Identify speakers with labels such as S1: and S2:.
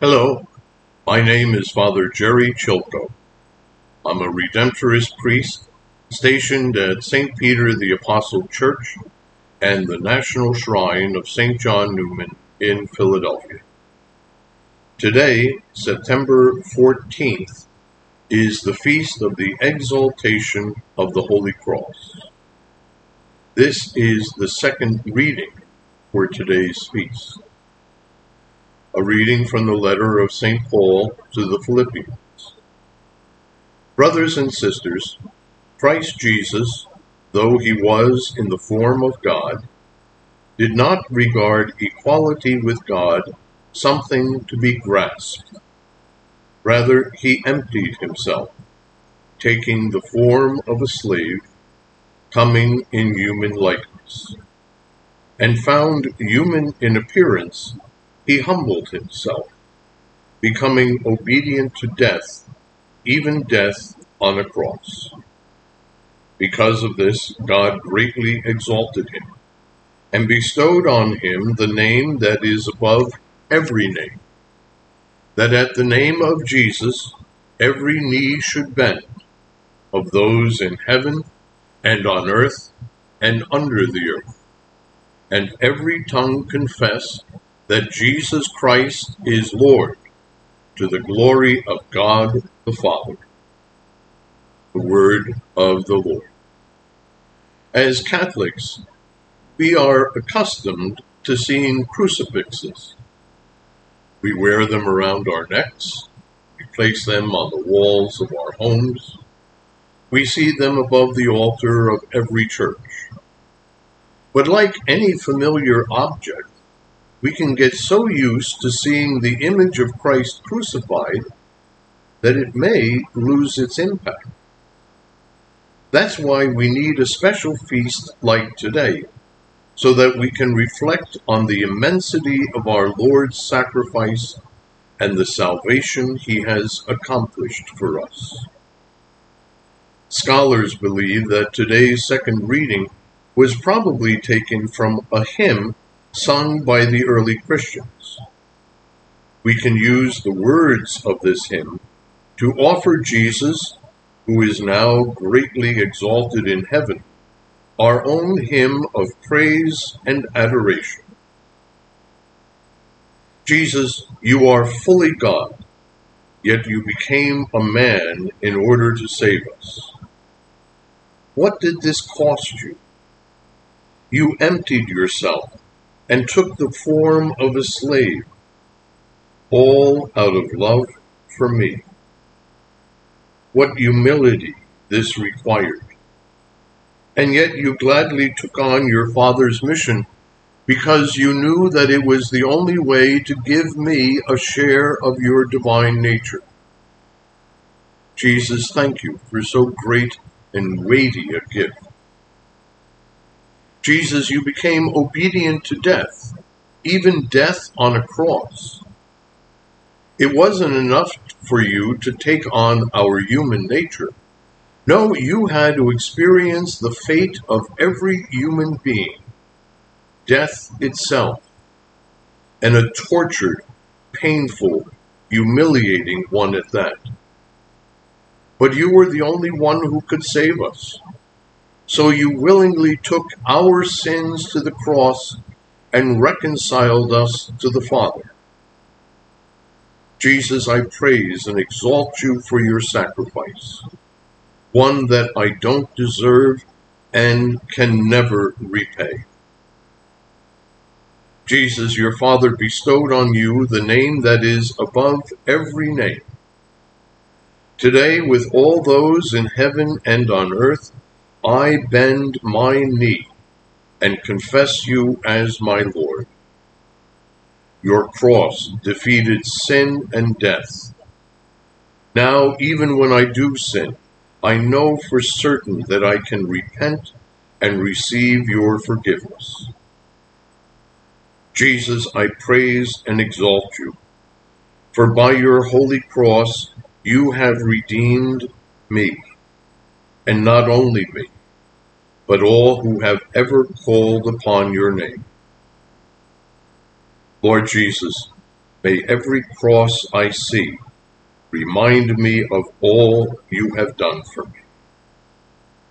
S1: Hello, my name is Father Gerry Chylko. I'm a Redemptorist priest stationed at St. Peter the Apostle Church and the National Shrine of St. John Neumann in Philadelphia. Today, September 14th, is the feast of the exaltation of the Holy Cross. This is the second reading for today's feast. A reading from the letter of St. Paul to the Philippians. Brothers and sisters, Christ Jesus, though he was in the form of God, did not regard equality with God something to be grasped. Rather, he emptied himself, taking the form of a slave, coming in human likeness, and found human in appearance he humbled himself, becoming obedient to death, even death on a cross. Because of this, God greatly exalted him, and bestowed on him the name that is above every name, that at the name of Jesus every knee should bend, of those in heaven and on earth and under the earth, and every tongue confess that Jesus Christ is Lord, to the glory of God the Father. The Word of the Lord. As Catholics, we are accustomed to seeing crucifixes. We wear them around our necks, we place them on the walls of our homes, we see them above the altar of every church. But like any familiar object, we can get so used to seeing the image of Christ crucified that it may lose its impact. That's why we need a special feast like today, so that we can reflect on the immensity of our Lord's sacrifice and the salvation he has accomplished for us. Scholars believe that today's second reading was probably taken from a hymn sung by the early Christians. We can use the words of this hymn to offer Jesus, who is now greatly exalted in heaven, our own hymn of praise and adoration. Jesus, you are fully God, yet you became a man in order to save us. What did this cost you? You emptied yourself and took the form of a slave, all out of love for me. What humility this required. And yet you gladly took on your Father's mission because you knew that it was the only way to give me a share of your divine nature. Jesus, thank you for so great and weighty a gift. Jesus, you became obedient to death, even death on a cross. It wasn't enough for you to take on our human nature. No, you had to experience the fate of every human being, death itself, and a tortured, painful, humiliating one at that. But you were the only one who could save us. So you willingly took our sins to the cross and reconciled us to the Father. Jesus, I praise and exalt you for your sacrifice, one that I don't deserve and can never repay. Jesus, your Father bestowed on you the name that is above every name. Today, with all those in heaven and on earth, I bend my knee and confess you as my Lord. Your cross defeated sin and death. Now, even when I do sin, I know for certain that I can repent and receive your forgiveness. Jesus, I praise and exalt you, for by your holy cross you have redeemed me and not only me, but all who have ever called upon your name. Lord Jesus, May every cross I see remind me of all you have done for me.